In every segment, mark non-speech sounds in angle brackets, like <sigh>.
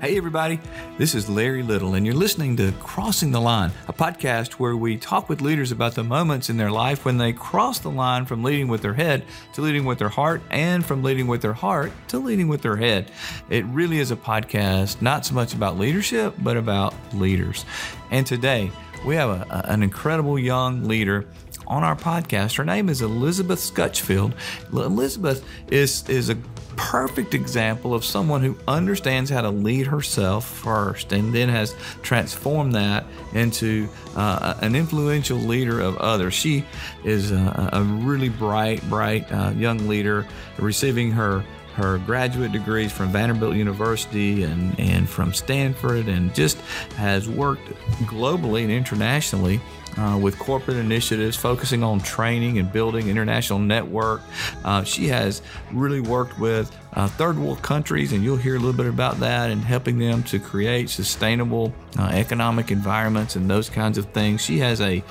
Hey, everybody, this is Larry Little, and you're listening to Crossing the Line, a podcast where we talk with leaders about the moments in their life when they cross the line from leading with their head to leading with their heart, and from leading with their heart to leading with their head. It really is a podcast not so much about leadership, but about leaders. And today, we have a, an incredible young leader on our podcast. Her name is Elizabeth Scutchfield. Elizabeth is, is a perfect example of someone who understands how to lead herself first and then has transformed that into uh, an influential leader of others. She is a, a really bright, bright uh, young leader receiving her her graduate degrees from Vanderbilt University and, and from Stanford, and just has worked globally and internationally uh, with corporate initiatives focusing on training and building international network. Uh, she has really worked with uh, third world countries, and you'll hear a little bit about that and helping them to create sustainable uh, economic environments and those kinds of things. She has a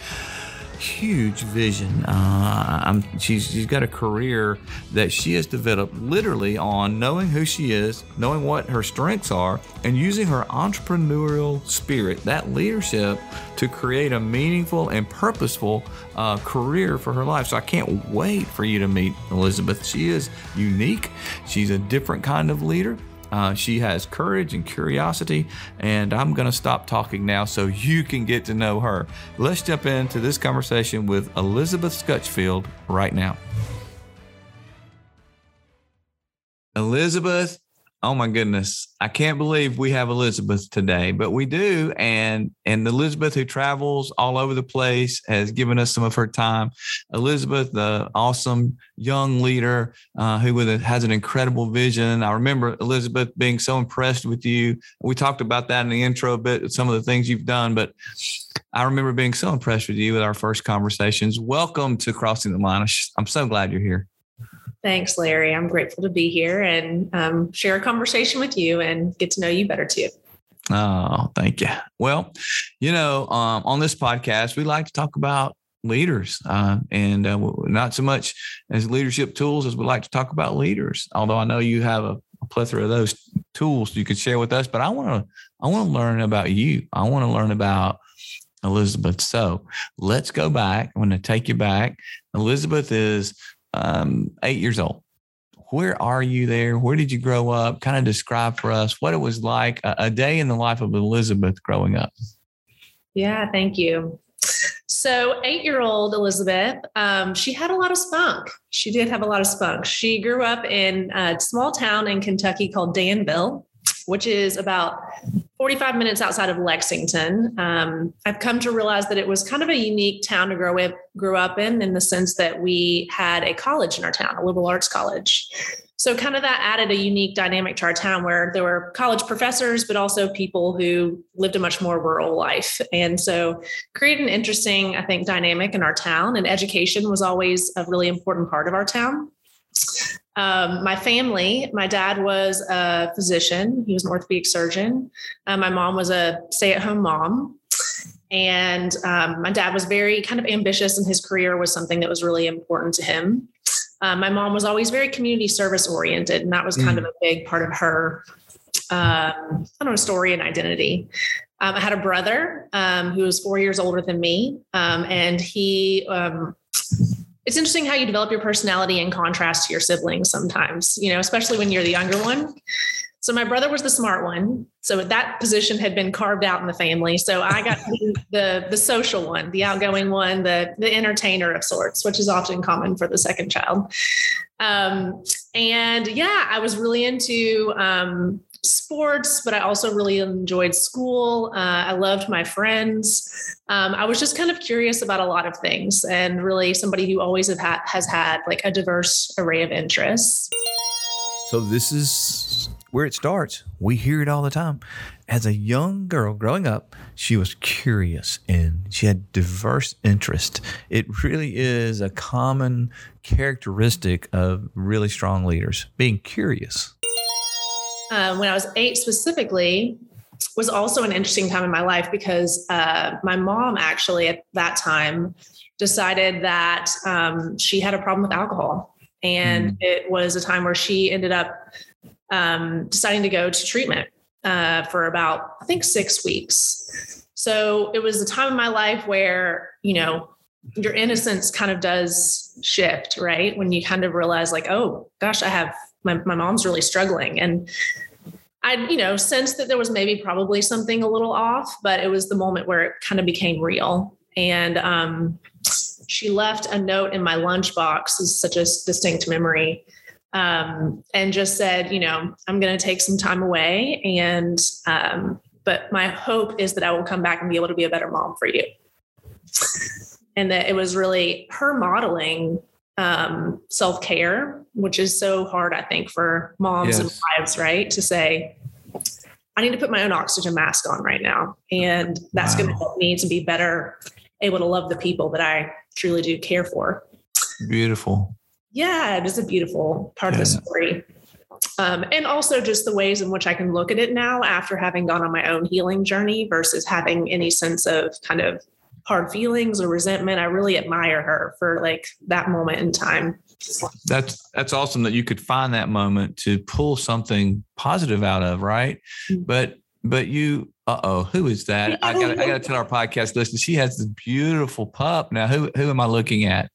huge vision. Uh, she's, she's got a career that she has developed literally on knowing who she is, knowing what her strengths are, and using her entrepreneurial spirit, that leadership, to create a meaningful and purposeful uh, career for her life. So I can't wait for you to meet Elizabeth. She is unique, she's a different kind of leader. Uh, she has courage and curiosity, and I'm going to stop talking now so you can get to know her. Let's jump into this conversation with Elizabeth Scutchfield right now. Elizabeth, Oh my goodness. I can't believe we have Elizabeth today, but we do. And and Elizabeth, who travels all over the place, has given us some of her time. Elizabeth, the awesome young leader uh, who a, has an incredible vision. I remember Elizabeth being so impressed with you. We talked about that in the intro a bit, some of the things you've done, but I remember being so impressed with you with our first conversations. Welcome to Crossing the Line. I'm so glad you're here. Thanks, Larry. I'm grateful to be here and um, share a conversation with you and get to know you better too. Oh, thank you. Well, you know, um, on this podcast, we like to talk about leaders uh, and uh, not so much as leadership tools as we like to talk about leaders. Although I know you have a, a plethora of those tools you could share with us, but I want to I want to learn about you. I want to learn about Elizabeth. So let's go back. I'm going to take you back. Elizabeth is um, eight years old. Where are you there? Where did you grow up? Kind of describe for us what it was like a, a day in the life of Elizabeth growing up. Yeah, thank you. So, eight year old Elizabeth, um, she had a lot of spunk. She did have a lot of spunk. She grew up in a small town in Kentucky called Danville, which is about 45 minutes outside of Lexington. Um, I've come to realize that it was kind of a unique town to grow up, grew up in, in the sense that we had a college in our town, a liberal arts college. So, kind of that added a unique dynamic to our town where there were college professors, but also people who lived a much more rural life. And so, created an interesting, I think, dynamic in our town. And education was always a really important part of our town. Um, my family, my dad was a physician, he was an orthopedic surgeon. Uh, my mom was a stay at home mom. And um, my dad was very kind of ambitious, and his career was something that was really important to him. Um, my mom was always very community service oriented, and that was kind mm. of a big part of her, um, I don't know, story and identity. Um, I had a brother um, who was four years older than me, and he it's interesting how you develop your personality in contrast to your siblings sometimes, you know, especially when you're the younger one. So my brother was the smart one. So that position had been carved out in the family. So I got <laughs> the the social one, the outgoing one, the the entertainer of sorts, which is often common for the second child. Um, and yeah, I was really into um, sports, but I also really enjoyed school. Uh, I loved my friends. Um, I was just kind of curious about a lot of things, and really somebody who always have had, has had like a diverse array of interests. So this is where it starts. We hear it all the time. As a young girl growing up, she was curious and she had diverse interest. It really is a common characteristic of really strong leaders, being curious um, when I was eight specifically, was also an interesting time in my life because uh, my mom actually at that time decided that um, she had a problem with alcohol. And mm. it was a time where she ended up um, deciding to go to treatment. uh, for about, I think, six weeks. So it was a time in my life where, you know, your innocence kind of does shift, right? When you kind of realize, like, oh gosh, I have my, my mom's really struggling. And I, you know, sensed that there was maybe probably something a little off, but it was the moment where it kind of became real. And um, she left a note in my lunchbox, is such a distinct memory, um, and just said, you know, I'm going to take some time away, and um, but my hope is that I will come back and be able to be a better mom for you. <laughs> And that it was really her modeling um, self care, which is so hard, I think, for moms yes. and wives, right? To say, I need to put my own oxygen mask on right now. And that's wow. going to help me to be better able to love the people that I truly do care for. Beautiful. Yeah, it is a beautiful part yeah. of the story. Um, and also just the ways in which I can look at it now after having gone on my own healing journey versus having any sense of kind of hard feelings or resentment. I really admire her for like that moment in time. That's that's awesome that you could find that moment to pull something positive out of, right? Mm-hmm. But but you uh oh, who is that? <laughs> I got I got to tell our podcast listeners she has this beautiful pup. Now, who who am I looking at?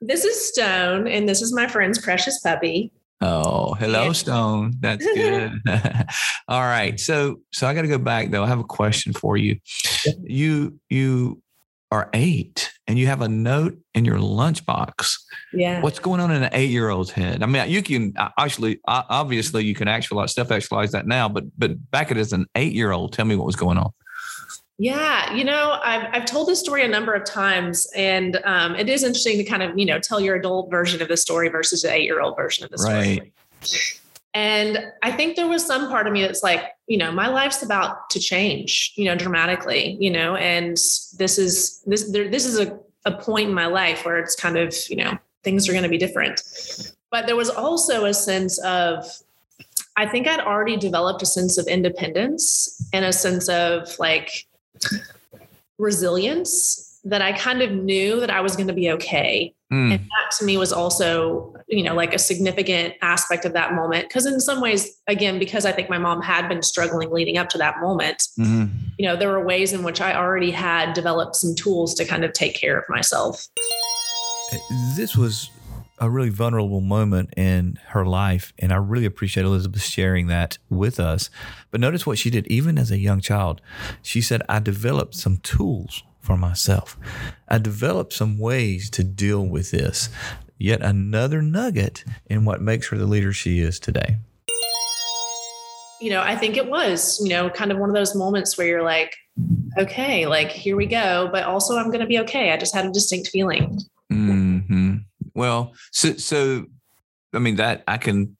This is Stone, and this is my friend's precious puppy. Oh, hello, Stone. That's <laughs> good. <laughs> All right. So so I got to go back though. I have a question for you. You you are eight and you have a note in your lunchbox. Yeah. What's going on in an eight year old's head? I mean, you can actually, obviously, you can actualize stuff, actualize that now, but but back it as an eight year old, tell me what was going on. Yeah, you know, I've I've told this story a number of times, and um, it is interesting to kind of you know tell your adult version of the story versus the eight year old version of the story. Right. And I think there was some part of me that's like, you know, my life's about to change, you know, dramatically, you know, and this is this there, this is a, a point in my life where it's kind of, you know, things are going to be different. But there was also a sense of I think I'd already developed a sense of independence and a sense of like resilience that I kind of knew that I was going to be okay. Mm. And that to me was also, you know, like a significant aspect of that moment. Cause in some ways, again, because I think my mom had been struggling leading up to that moment, mm-hmm. you know, there were ways in which I already had developed some tools to kind of take care of myself. This was a really vulnerable moment in her life. And I really appreciate Elizabeth sharing that with us. But notice what she did, even as a young child. She said, I developed some tools for myself. I developed some ways to deal with this. Yet another nugget in what makes her the leader she is today. You know, I think it was, you know, kind of one of those moments where you're like, okay, like here we go, but also I'm going to be okay. I just had a distinct feeling. Mm-hmm. Well, so, so, I mean, that I can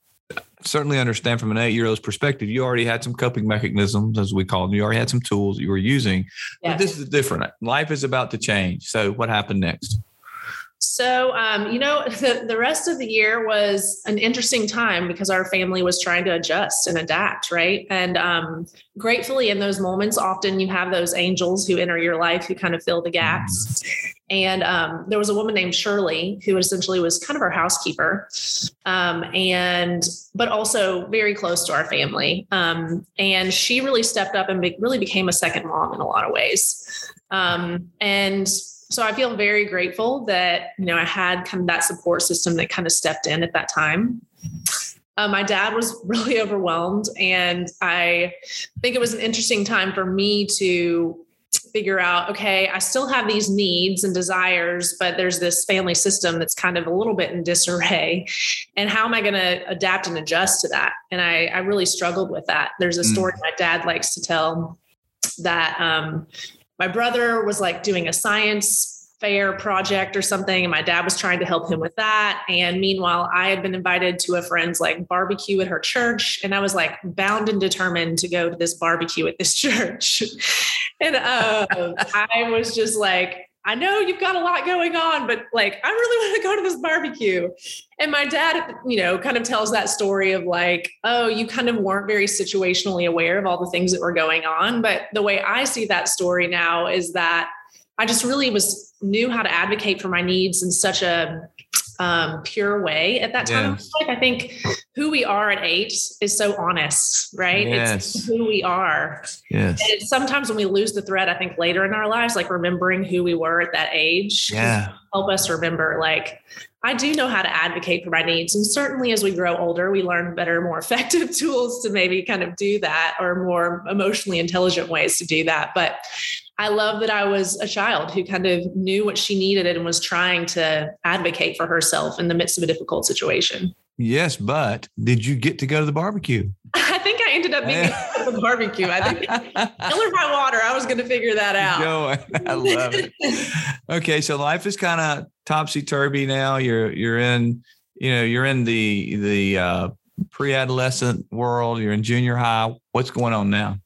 certainly understand from an eight year old's perspective, you already had some coping mechanisms, as we call them. You already had some tools you were using. Yes. But this is different. Life is about to change. So, what happened next? So, um, you know, <laughs> the, the rest of the year was an interesting time because our family was trying to adjust and adapt, right? And um, gratefully, in those moments, often you have those angels who enter your life who kind of fill the gaps. And um, there was a woman named Shirley who essentially was kind of our housekeeper, um, and but also very close to our family. Um, and she really stepped up and be, really became a second mom in a lot of ways. Um, and so I feel very grateful that you know I had kind of that support system that kind of stepped in at that time. Uh, my dad was <laughs> really overwhelmed, and I think it was an interesting time for me to figure out okay i still have these needs and desires but there's this family system that's kind of a little bit in disarray and how am i going to adapt and adjust to that and I, I really struggled with that there's a story mm. my dad likes to tell that um, my brother was like doing a science fair project or something and my dad was trying to help him with that. And meanwhile i had been invited to a friend's like barbecue at her church and i was like bound and determined to go to this barbecue at this <laughs> church. And uh, i was just like I know you've got a lot going on, but like, I really <laughs> want to go to this barbecue. And my dad, you know, kind of tells that story of like, oh, you kind of weren't very situationally aware of all the things that were going on. But the way I see that story now is that I just really was knew how to advocate for my needs in such a um, pure way at that time yes. I think who we are at eight is so honest, right? Yes. It's who we are. Yes. And sometimes when we lose the thread, I think later in our lives, like remembering who we were at that age, yeah, help us remember like I do know how to advocate for my needs. And certainly as we grow older, we learn better, more <laughs> effective tools to maybe kind of do that or more emotionally intelligent ways to do that. But I love that I was a child who kind of knew what she needed and was trying to advocate for herself in the midst of a difficult situation. Yes, but did you get to go to the barbecue? <laughs> I think I ended up being <laughs> at the barbecue. I think killer by water. I was going to figure that out. Go. <laughs> I love it. okay, so life is kind of topsy turvy now. You're you're in you know you're in the the uh, pre-adolescent world. You're in junior high. What's going on now?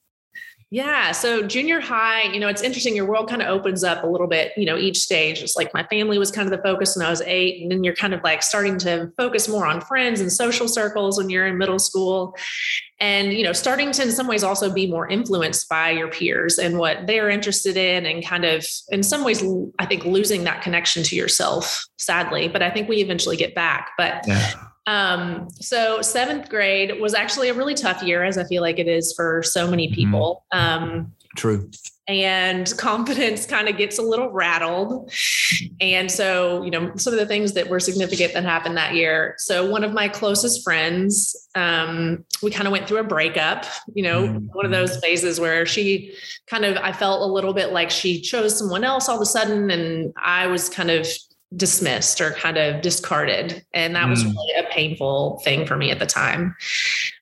Yeah. So junior high, you know, it's interesting. Your world kind of opens up a little bit, you know, each stage. It's like my family was kind of the focus when I was eight. And then you're kind of like starting to focus more on friends and social circles when you're in middle school. And, you know, starting to in some ways also be more influenced by your peers and what they're interested in and kind of in some ways, I think losing that connection to yourself, sadly. But I think we eventually get back. But yeah um, so seventh grade was actually a really tough year, as I feel like it is for so many mm-hmm. people. Um, True. And <laughs> confidence kind of gets a little rattled. And so, you know, some of the things that were significant that happened that year. So, one of my closest friends, um, we kind of went through a breakup, you know, mm-hmm. one of those phases where she kind of, I felt a little bit like she chose someone else all of a sudden. And I was kind of dismissed or kind of discarded. And that mm. was really a painful thing for me at the time.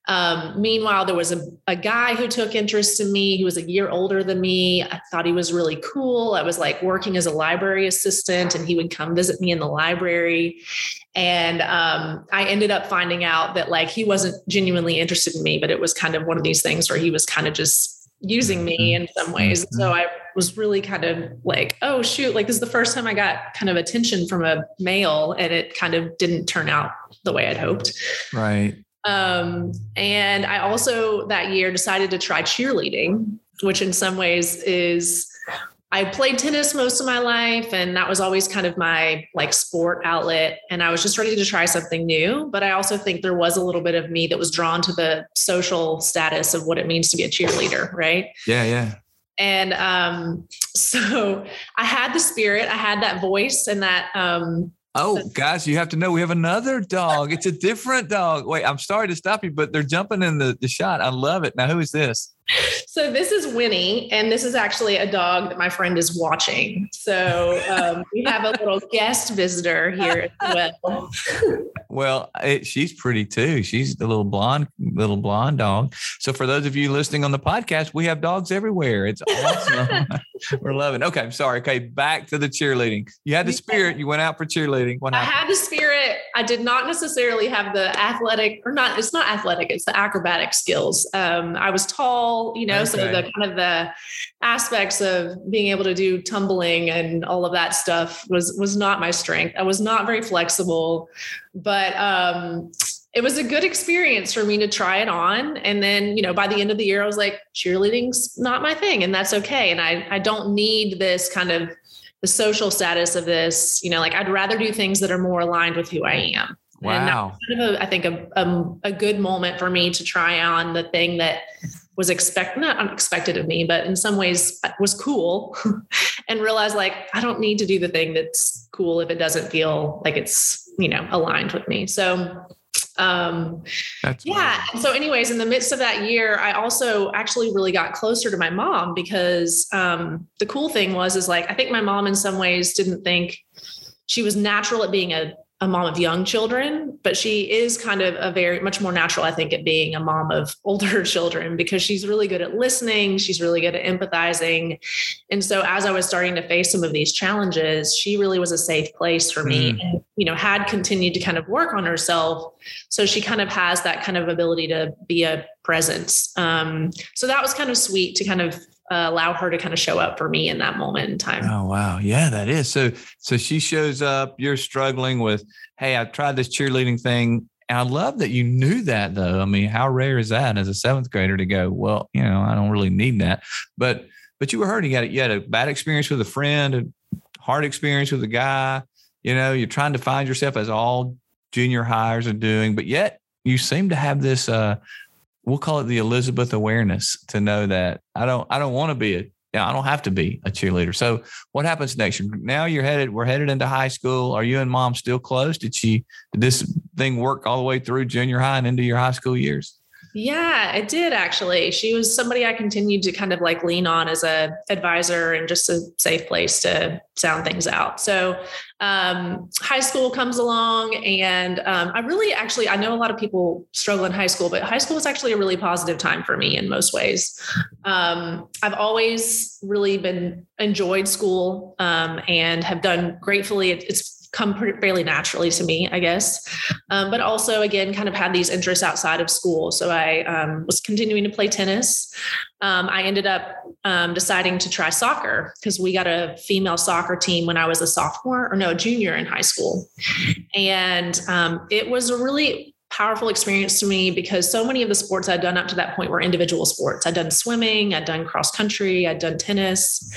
Um, meanwhile, there was a, a guy who took interest in me. He was a year older than me. I thought he was really cool. I was like working as a library assistant, and he would come visit me in the library. And um, I ended up finding out that like he wasn't genuinely interested in me, but it was kind of one of these things where he was kind of just using me mm-hmm. in some ways. So mm-hmm. I was really kind of like, oh shoot, like this is the first time I got kind of attention from a male and it kind of didn't turn out the way I'd hoped. Right. Um, and I also that year decided to try cheerleading, which in some ways is I played tennis most of my life and that was always kind of my like sport outlet and I was just ready to try something new but I also think there was a little bit of me that was drawn to the social status of what it means to be a cheerleader right yeah yeah and um <laughs> so I had the spirit I had that voice and that um Oh, guys, you have to know we have another dog. It's a different dog. Wait, I'm sorry to stop you, but they're jumping in the, the shot. I love it. Now, who is this? So this is Winnie, and this is actually a dog that my friend is watching. So um, we have a little <laughs> guest visitor here as well. well, it, she's pretty too. She's the little blonde, little blonde dog. So for those of you listening on the podcast, we have dogs everywhere. It's awesome. <laughs> We're loving. Okay, I'm sorry. Okay, back to the cheerleading. You had the spirit. You went out for cheerleading. What happened? I had the spirit. I did not necessarily have the athletic, or not. It's not athletic. It's the acrobatic skills. Um, I was tall you know, okay. some of the kind of the aspects of being able to do tumbling and all of that stuff was was not my strength. I was not very flexible, but um it was a good experience for me to try it on. And then, you know, by the end of the year, I was like, cheerleading's not my thing, and that's okay. And I I don't need this kind of the social status of this, you know, like I'd rather do things that are more aligned with who I am. Wow. And kind of a, I think a, a, a good moment for me to try on the thing that was expect not unexpected of me, but in some ways uh, was cool <laughs> and realized like I don't need to do the thing that's cool if it doesn't feel like it's, you know, aligned with me. So um that's yeah and so anyways in the midst of that year i also actually really got closer to my mom because um the cool thing was is like i think my mom in some ways didn't think she was natural at being a a mom of young children, but she is kind of a very much more natural, I think, at being a mom of <laughs> older children because she's really good at listening. She's really good at empathizing. And so as I was starting to face some of these challenges, she really was a safe place for me mm. and, you know, had continued to kind of work on herself. So she kind of has that kind of ability to be a presence. Um, so that was kind of sweet to kind of uh, allow her to kind of show up for me in that moment in time. Oh wow, yeah, that is so. So she shows up. You're struggling with, hey, I tried this cheerleading thing. And I love that you knew that though. I mean, how rare is that as a seventh grader to go, well, you know, I don't really need that. But but you were hurting. You had, you had a bad experience with a friend, a hard experience with a guy. you know, you're trying to find yourself as all junior hires are doing, but yet you seem to have this uh we'll call it the Elizabeth awareness to know that I don't I don't want to be a yeah, I don't have to be a cheerleader. So what happens next? Now you're headed, we're headed into high school. Are you and mom still close? Did she, did this thing work all the way through junior high and into your high school years? Yeah, it did actually. She was somebody I continued to kind of like lean on as a advisor and just a safe place to sound things out. So um, high school comes along, and um, I really actually I know a lot of people struggle in high school, but high school was actually a really positive time for me in most ways. Um, I've always really been enjoyed school um, and have done gratefully. It's come pretty, fairly naturally to me, I guess. Um, but also, again, kind of had these interests outside of school. So I um, was continuing to play tennis. Um, I ended up um, deciding to try soccer because we got a female soccer team when I was a sophomore or no, junior in high school. And um, it was a really powerful experience to me because so many of the sports I'd done up to that point were individual sports. I'd done swimming, I'd done cross country, I'd done tennis,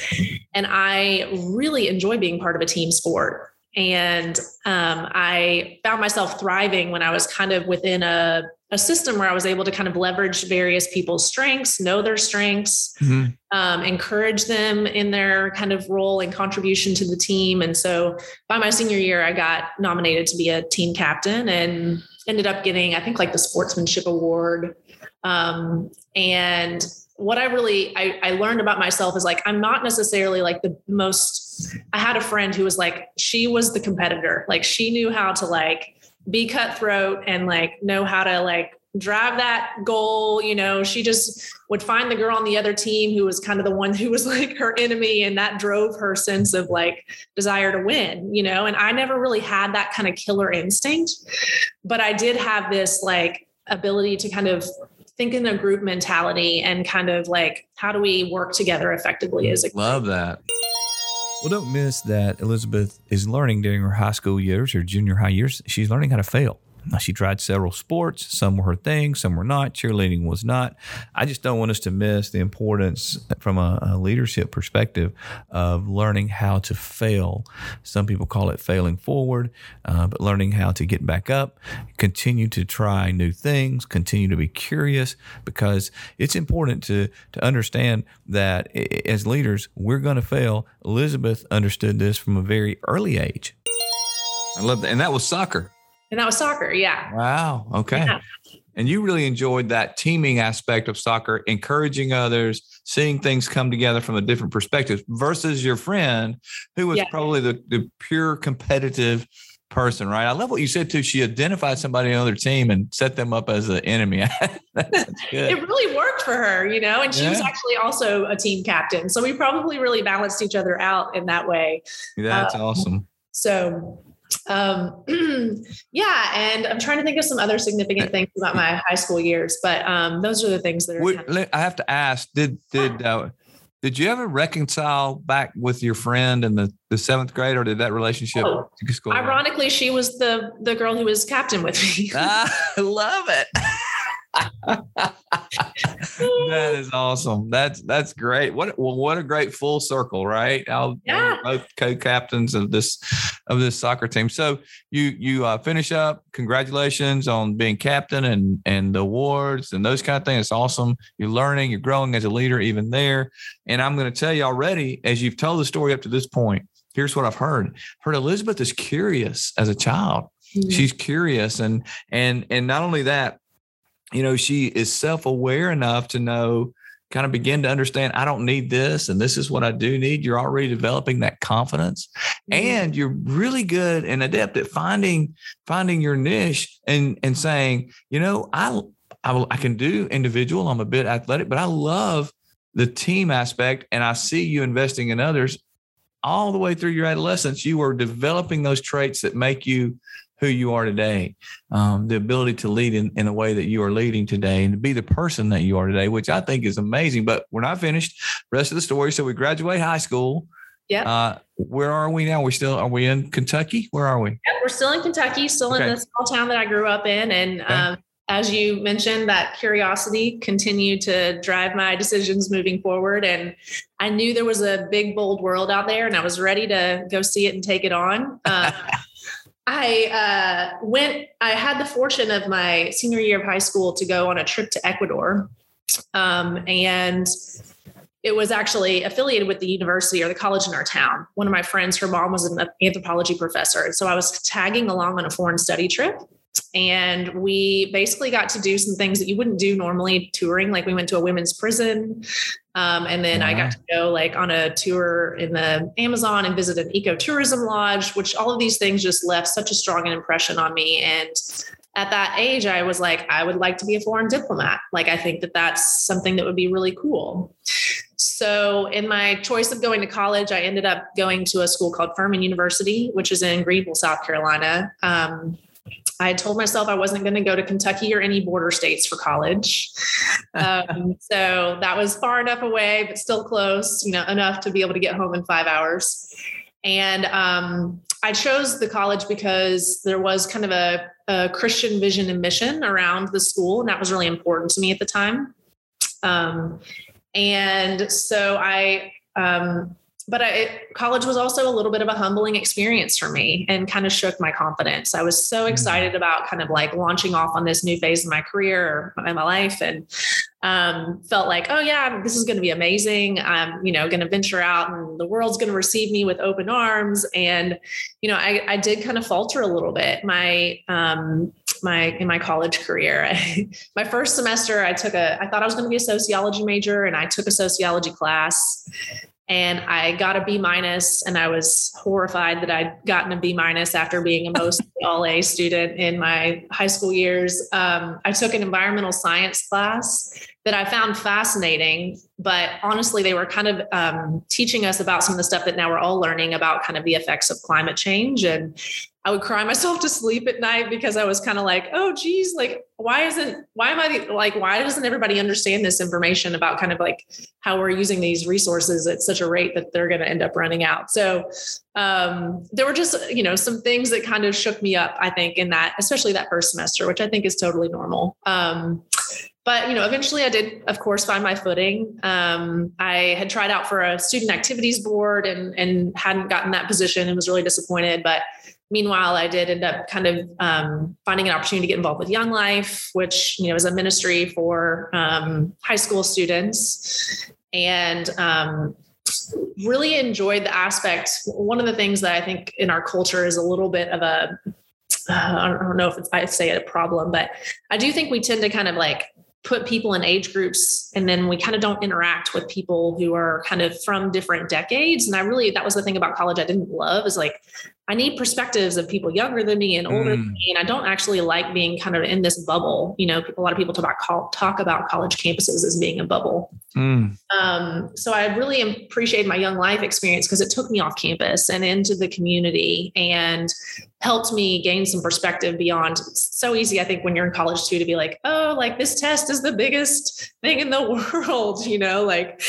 and I really enjoy being part of a team sport. And um, I found myself thriving when I was kind of within a, a system where I was able to kind of leverage various people's strengths, know their strengths, mm-hmm. um, encourage them in their kind of role and contribution to the team. And so by my senior year, I got nominated to be a team captain and ended up getting, I think, like the sportsmanship award. Um, and what I really I, I learned about myself is like I'm not necessarily like the most I had a friend who was like, she was the competitor. Like she knew how to like be cutthroat and like know how to like drive that goal. You know, she just would find the girl on the other team who was kind of the one who was <laughs> like her enemy. And that drove her sense of like desire to win, you know, and I never really had that kind of killer instinct, but I did have this like ability to kind of think in a group mentality and kind of like, how do we work together effectively as a group. love that. Well, don't miss that Elizabeth is learning during her high school years her junior high years. She's learning how to fail. She tried several sports. Some were her thing, some were not. Cheerleading was not. I just don't want us to miss the importance from a, a, leadership perspective of learning how to fail. Some people call it failing forward, uh, but learning how to get back up, continue to try new things, continue to be curious, because it's important to, to understand that as leaders, we're going to fail. Elizabeth understood this from a very early age. I love that. And that was soccer. And that was soccer. Yeah. Wow. Okay. Yeah. And you really enjoyed that teaming aspect of soccer, encouraging others, seeing things come together from a different perspective versus your friend who was yeah. probably the, the pure competitive person, right? I love what you said too. She identified somebody on their team and set them up as an enemy. <laughs> it really worked for her, you know, and she yeah. was actually also a team captain. So we probably really balanced each other out in that way. That's uh, awesome. So um, <clears throat> yeah, and I'm trying to think of some other significant things about my high school years, but um, those are the things that are. Of- I have to ask: Did did uh, did you ever reconcile back with your friend in the, the seventh grade, or did that relationship? Oh, ironically, she was the the girl who was captain with me. <laughs> I love it. That is awesome. That's that's great. What well, what a great full circle, right? I'll, yeah. both co-captains of this of this soccer team. So you you uh, finish up. Congratulations on being captain and and the awards and those kind of things. It's awesome. You're learning. You're growing as a leader even there. And I'm going to tell you already, as you've told the story up to this point, here's what I've heard. I've heard Elizabeth is curious as a child. Mm-hmm. She's curious and and and not only that you know, she is self aware enough to know, kind of begin to understand, I don't need this and this is what I do need. You're already developing that confidence mm-hmm. and you're really good and adept at finding, finding your niche and, and saying, you know, I, I, will, I can do individual. I'm a bit athletic, but I love the team aspect and I see you investing in others all the way through your adolescence. You were developing those traits that make you who you are today, um, the ability to lead in, in a way that you are leading today and to be the person that you are today, which I think is amazing. But we're not finished. Rest of the story. So we graduate high school. Yeah. Uh, where are we now? We're still are we in Kentucky? Where are we? Yeah, we're still in Kentucky, still okay. in the small town that I grew up in, and okay. um, as you mentioned, that curiosity continued to drive my decisions moving forward. And I knew there was a big, bold world out there, and I was ready to go see it and take it on. Uh, <laughs> I uh, went, I had the fortune of my senior year of high school to go on a trip to Ecuador. Um, and it was actually affiliated with the university or the college in our town. One of my friends, her mom was an anthropology professor. So I was tagging along on a foreign study trip. And we basically got to do some things that you wouldn't do normally touring. Like we went to a women's prison. Um, and then I got to go like on a tour in the Amazon and visit an ecotourism lodge, which all of these things just left such a strong impression on me. And at that age, I was like, I would like to be a foreign diplomat. Like, I think that that's something that would be really cool. So, in my choice of going to college, I ended up going to a school called Furman University, which is in Greenville, South Carolina. Um, I told myself I wasn't going to go to Kentucky or any border states for college. <laughs> Um, so that was far enough away, but still close, you know, enough to be able to get home in five hours. And um, I chose the college because there was kind of a, a, Christian vision and mission around the school, and that was really important to me at the time. Um, and so I um, but I, college was also a little bit of a humbling experience for me and kind of shook my confidence. I was so mm-hmm. excited about kind of like launching off on this new phase of my career and my life and um, felt like, oh yeah, this is going to be amazing. I'm, you know, going to venture out and the world's going to receive me with open arms. And, you know, I, I did kind of falter a little bit. My, um, my in my college career. <laughs> my first semester, I took a I thought I was going to be a sociology major, and I took a sociology class and I got a B minus, and I was horrified that I'd gotten a B minus after being a most <laughs> all A student in my high school years. Um, I took an environmental science class that I found fascinating, but honestly, they were kind of um, teaching us about some of the stuff that now we're all learning about, kind of the effects of climate change. And I would cry myself to sleep at night because I was kind of like, oh, geez, like, why isn't, why am I like, why doesn't everybody understand this information about kind of like how we're using these resources at such a rate that they're going to end up running out? So um, there were just, you know, some things that kind of shook me up, I think, in that, especially that first semester, which I think is totally normal. Um, but you know eventually i did of course find my footing um, i had tried out for a student activities board and and hadn't gotten that position and was really disappointed but meanwhile, I did end up kind of um, finding an opportunity to get involved with Young Life, which you know is a ministry for um, high school students, and um, really enjoyed the aspect. One of the things that I think in our culture is a little bit of a uh, I don't know if it's I say it a problem, but I do think we tend to kind of like put people in age groups and then we kind of don't interact with people who are kind of from different decades and i really that was the thing about college i didn't love is like I need perspectives of people younger than me and older mm. than me. And I don't actually like being kind of in this bubble. You know, a lot of people talk about talk about college campuses as being a bubble. Mm. Um, so I really appreciate my young life experience because it took me off campus and into the community and helped me gain some perspective beyond so easy i think when you're in college too to be like oh like this test is the biggest thing in the <laughs> world you know like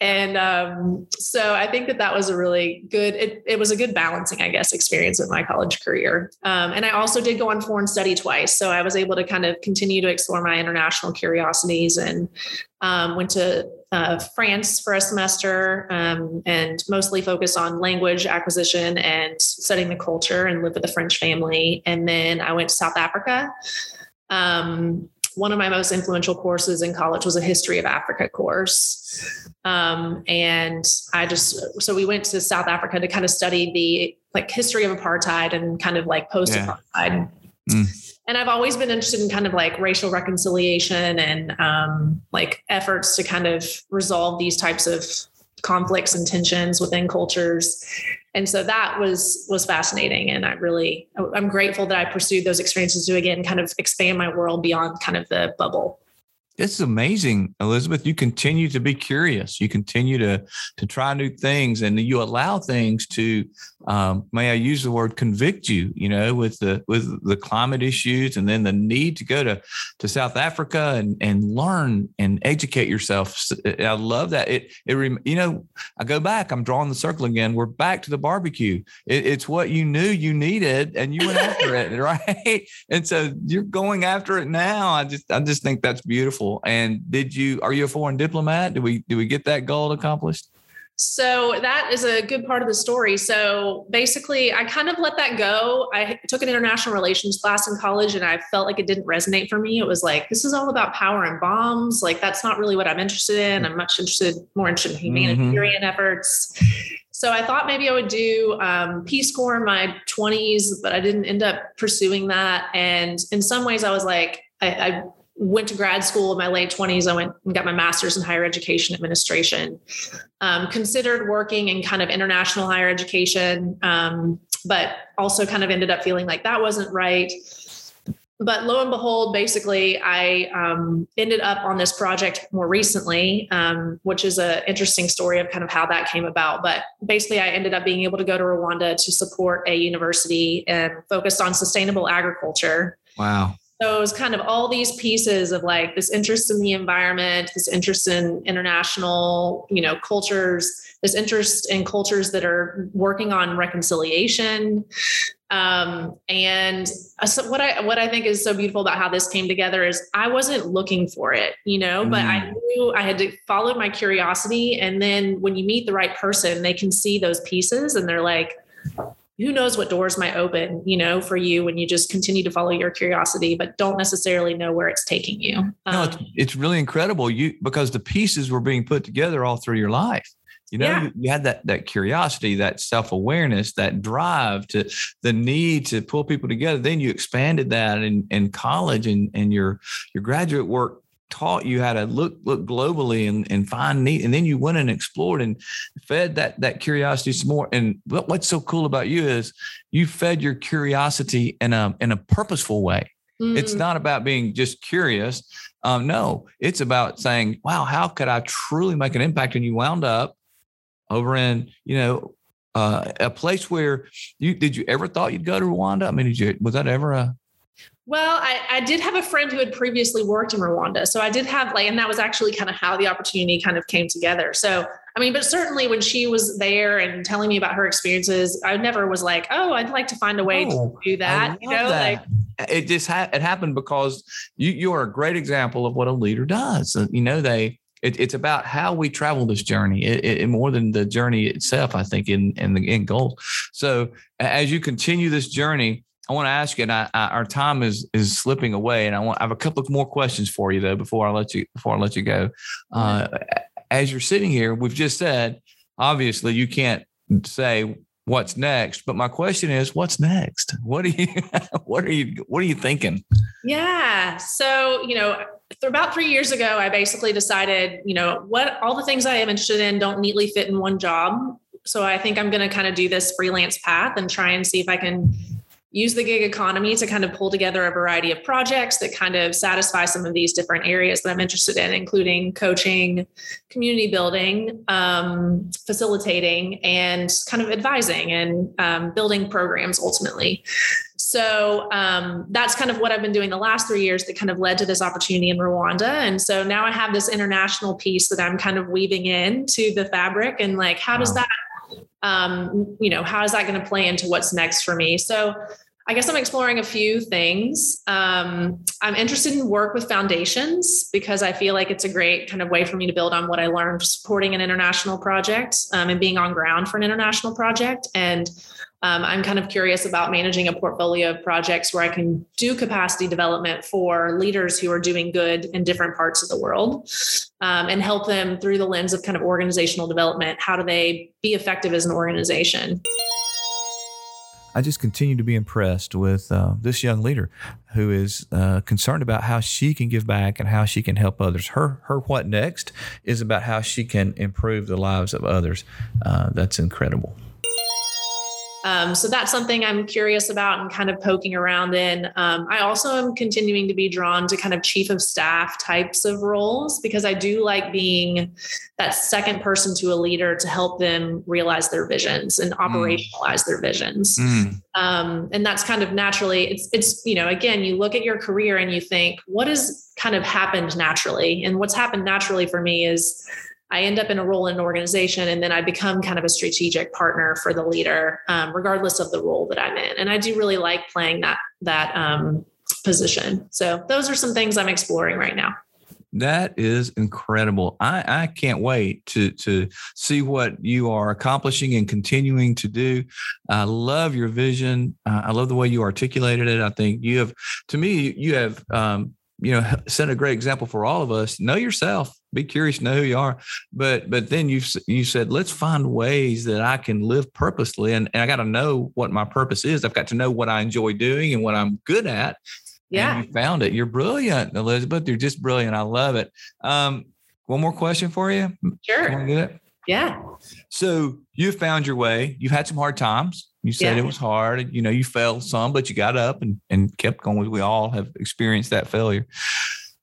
and um, so i think that that was a really good it, it was a good balancing i guess experience with my college career um, and i also did go on foreign study twice so i was able to kind of continue to explore my international curiosities and um, went to uh, France for a semester um, and mostly focused on language acquisition and studying the culture and lived with a French family. And then I went to South Africa. Um, one of my most influential courses in college was a history of Africa course. Um, and I just, so we went to South Africa to kind of study the like history of apartheid and kind of like post apartheid. Yeah. Mm and I've always been interested in kind of like racial reconciliation and um, like efforts to kind of resolve these types of conflicts and tensions within cultures. And so that was was fascinating, and I really I'm grateful that I pursued those experiences to again kind of expand my world beyond kind of the bubble. This is amazing, Elizabeth. You continue to be curious. You continue to to try new things, and you allow things to um, may I use the word convict you, you know, with the with the climate issues and then the need to go to to South Africa and and learn and educate yourself. I love that. It it you know, I go back. I'm drawing the circle again. We're back to the barbecue. It, it's what you knew you needed, and you went after it, <laughs> right? And so you're going after it now. I just I just think that's beautiful. And did you? Are you a foreign diplomat? Do we do we get that goal accomplished? So that is a good part of the story. So basically, I kind of let that go. I took an international relations class in college and I felt like it didn't resonate for me. It was like, this is all about power and bombs. Like, that's not really what I'm interested in. I'm much interested, more interested in humanitarian mm-hmm. efforts. So I thought maybe I would do um, Peace Corps in my 20s, but I didn't end up pursuing that. And in some ways, I was like, I, I went to grad school in my late 20s. I went and got my master's in higher education administration. Um, considered working in kind of international higher education, um, but also kind of ended up feeling like that wasn't right. But lo and behold, basically, I um, ended up on this project more recently, um, which is an interesting story of kind of how that came about. But basically, I ended up being able to go to Rwanda to support a university and focused on sustainable agriculture. Wow so it was kind of all these pieces of like this interest in the environment this interest in international you know cultures this interest in cultures that are working on reconciliation um, and so what i what i think is so beautiful about how this came together is i wasn't looking for it you know mm. but i mm. knew i had to follow my curiosity and then when you meet the right person they can see those pieces and they're like who knows what doors might open, you know, for you when you just continue to follow your curiosity, but don't necessarily know where it's taking you. Um, no, it's, um, it's, really incredible. You because the pieces were being put together all through your life. You know, yeah. you, you, had that that curiosity, that self awareness, that drive to the need to pull people together. Then you expanded that in, in college and and your your graduate work taught you how to look look globally and, and find need and then you went and explored and fed that that curiosity some more. And what's so cool about you is you fed your curiosity in a in a purposeful way. Mm. it's not about being just curious. Um, no it's about saying wow how could i truly make an impact? And you wound up over in you know uh, a place where you did you ever thought you'd go to rwanda? I mean did you was that ever a well, I, I, did have a friend who had previously worked in Rwanda. So I did have like, and that was actually kind of how the opportunity kind of came together. So, I mean, but certainly when she was there and telling me about her experiences, I never was like, oh, I'd like to find a way oh, to do that. You know, that. like it just ha- it happened because you you are a great example of what a leader does. Uh, you know, they it, it's about how we travel this journey it, it, more than the journey itself i think in in the end goal so as you continue this journey I want to ask you, and I, I, our time is is slipping away, and I want I have a couple of more questions for you though before I let you before I let you go. Uh, as you're sitting here, we've just said obviously you can't say what's next, but my question is, what's next? What are you <laughs> what are you what are you thinking? Yeah, so you know, about three years ago, I basically decided, you know, what all the things I am interested in don't neatly fit in one job. So I think I'm going to kind of do this freelance path and try and see if I can use the gig economy to kind of pull together a variety of projects that kind of satisfy some of these different areas that I'm interested in, including coaching, community building, um, facilitating, and kind of advising and um, building programs ultimately. So um, that's kind of what I've been doing the last three years that kind of led to this opportunity in Rwanda. And so now I have this international piece that I'm kind of weaving into the fabric and like, how does that um, you know, how is that going to play into what's next for me? So I guess I'm exploring a few things. Um, I'm interested in work with foundations because I feel like it's a great kind of way for me to build on what I learned supporting an international project um, and being on ground for an international project. And um, I'm kind of curious about managing a portfolio of projects where I can do capacity development for leaders who are doing good in different parts of the world um, and help them through the lens of kind of organizational development. How do they be effective as an organization? I just continue to be impressed with uh, this young leader who is uh, concerned about how she can give back and how she can help others. Her her what next is about how she can improve the lives of others. Uh, that's incredible. Um, so that's something I'm curious about and kind of poking around in. Um, I also am continuing to be drawn to kind of chief of staff types of roles because I do like being that second person to a leader to help them realize their visions and mm. operationalize mm. their visions. Mm. Um, and that's kind of naturally, it's, it's, you know, again, you look at your career and you think, what has kind of happened naturally? And what's happened naturally for me is I end up in a role in an organization and then I become kind of a strategic partner for the leader, um, regardless of the role that I'm in. And I do really like playing that, that um, position. So those are some things I'm exploring right now. That is incredible. I, I can't wait to to see what you are accomplishing and continuing to do. I love your vision. Uh, I love the way you articulated it. I think you have, to me, you have, um, you know, <laughs> set a great example for all of us. Know yourself. Be curious, to know who you are. But but then you you said, let's find ways that I can live purposely, and, and I got to know what my purpose is. I've got to know what I enjoy doing and what I'm good at yeah. you found it. You're brilliant, Elizabeth. You're just brilliant. I love it. Um, one more question for you. Sure. Yeah. So you found your way. You've had some hard times. You said yeah. it was hard. You know, you fell some, but you got up and, and kept going. We all have experienced that failure.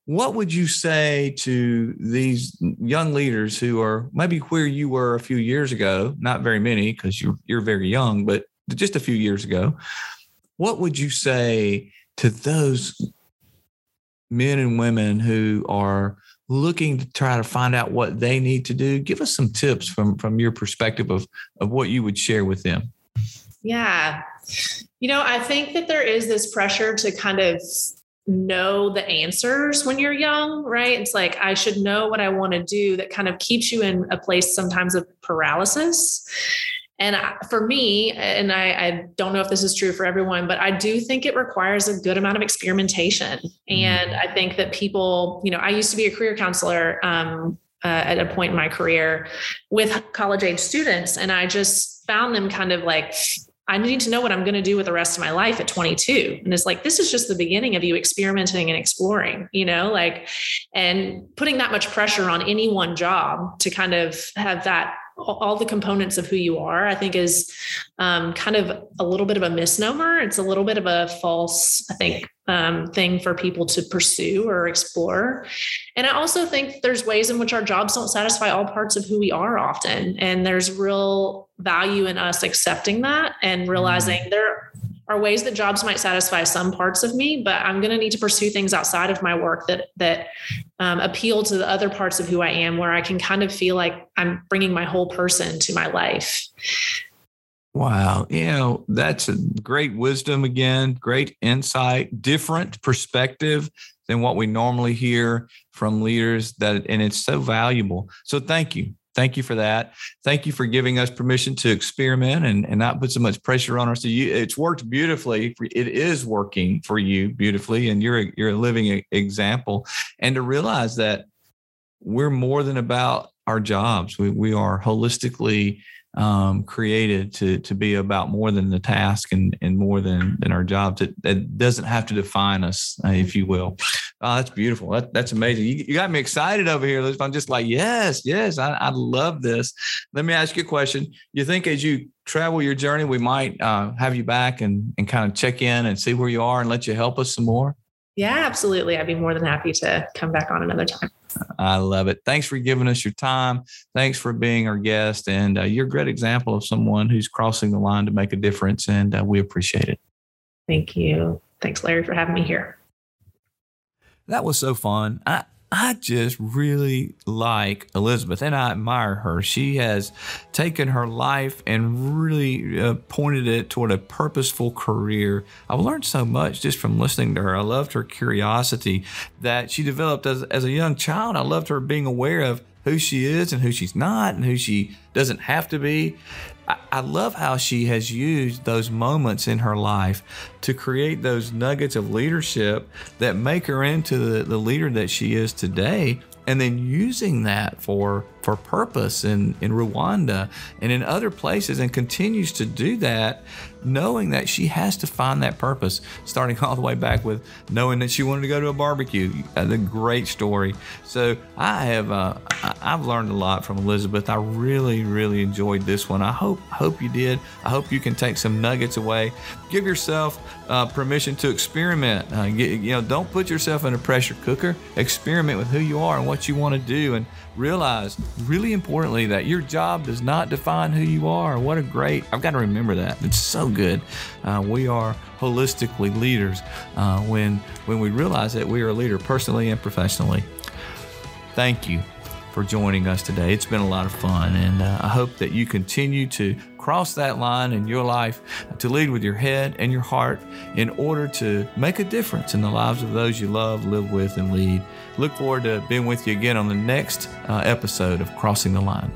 What would you say to these young leaders who are maybe where you were a few years ago? Not very many because you're you're very young, but just a few years ago. What would you say to those men and women who are looking to try to find out what they need to do give us some tips from from your perspective of of what you would share with them yeah you know i think that there is this pressure to kind of know the answers when you're young right it's like i should know what i want to do that kind of keeps you in a place sometimes of paralysis and for me, and I, I, don't know if this is true for everyone, but I do think it requires a good amount of experimentation. And mm-hmm. I think that people, you know, I used to be a career counselor um, uh, at a point in my career with college age students, and I just found them kind of like, I need to know what I'm going to do with the rest of my life at 22. And it's like, this is just the beginning of you experimenting and exploring, you know, like, and putting that much pressure on any one job to kind of have that all the components of who you are, I think is um, kind of a little bit of a misnomer. It's a little bit of a false, I think, um, thing for people to pursue or explore. And I also think there's ways in which our jobs don't satisfy all parts of who we are often. And there's real value in us accepting that and realizing mm. there are ways that jobs might satisfy some parts of me, but I'm going to need to pursue things outside of my work that that um, appeal to the other parts of who I am, where I can kind of feel like I'm bringing my whole person to my life. Wow, you know that's a great wisdom again, great insight, different perspective than what we normally hear from leaders. That and it's so valuable. So thank you thank you for that. Thank you for giving us permission to experiment and, and not put so much pressure on us. So you, it's worked beautifully. It is working for you beautifully, and you're a, you're a living example. And to realize that we're more than about our jobs. We we are holistically um, created to to be about more than the task and and more than than our jobs. It, it doesn't have to define us, uh, if you will. Oh, that's beautiful. That, that's amazing. You, you got me excited over here. I'm just like, yes, yes, I, I love this. Let me ask you a question. You think as you travel your journey, we might uh, have you back and and kind of check in and see where you are and let you help us some more? Yeah, absolutely. I'd be more than happy to come back on another time. I love it. Thanks for giving us your time. Thanks for being our guest. And uh, you're a great example of someone who's crossing the line to make a difference. And uh, we appreciate it. Thank you. Thanks, Larry, for having me here. That was so fun. I, I just really like Elizabeth and I admire her. She has taken her life and really uh, pointed it toward a purposeful career. I've learned so much just from listening to her. I loved her curiosity that she developed as, as a young child. I loved her being aware of who she is and who she's not and who she doesn't have to be. I love how she has used those moments in her life to create those nuggets of leadership that make her into the, the leader that she is today, and then using that for for purpose in, in Rwanda and in other places and continues to do that, knowing that she has to find that purpose, starting <laughs> all the way back with knowing that she wanted to go to a barbecue. The great story. So I have uh, I've learned a lot from Elizabeth. I really really enjoyed this one. I hope hope you did. I hope you can take some nuggets away. Give yourself uh, permission to experiment. Uh, get, you know, don't put yourself in a pressure cooker. Experiment with who you are and what you want to do, and realize, really importantly, that your job does not define who you are. What a great, I've got to remember that. It's so good. Uh, we are holistically leaders uh, when, when we realize that we are a leader personally and professionally. Thank you for joining us today. It's been a lot of fun, and uh, I hope that you continue to cross that line in your life to lead with your head and your heart in order to make a difference in the lives of those you love, live with, and lead. Look forward to being with you again on the next uh, episode of Crossing the Line.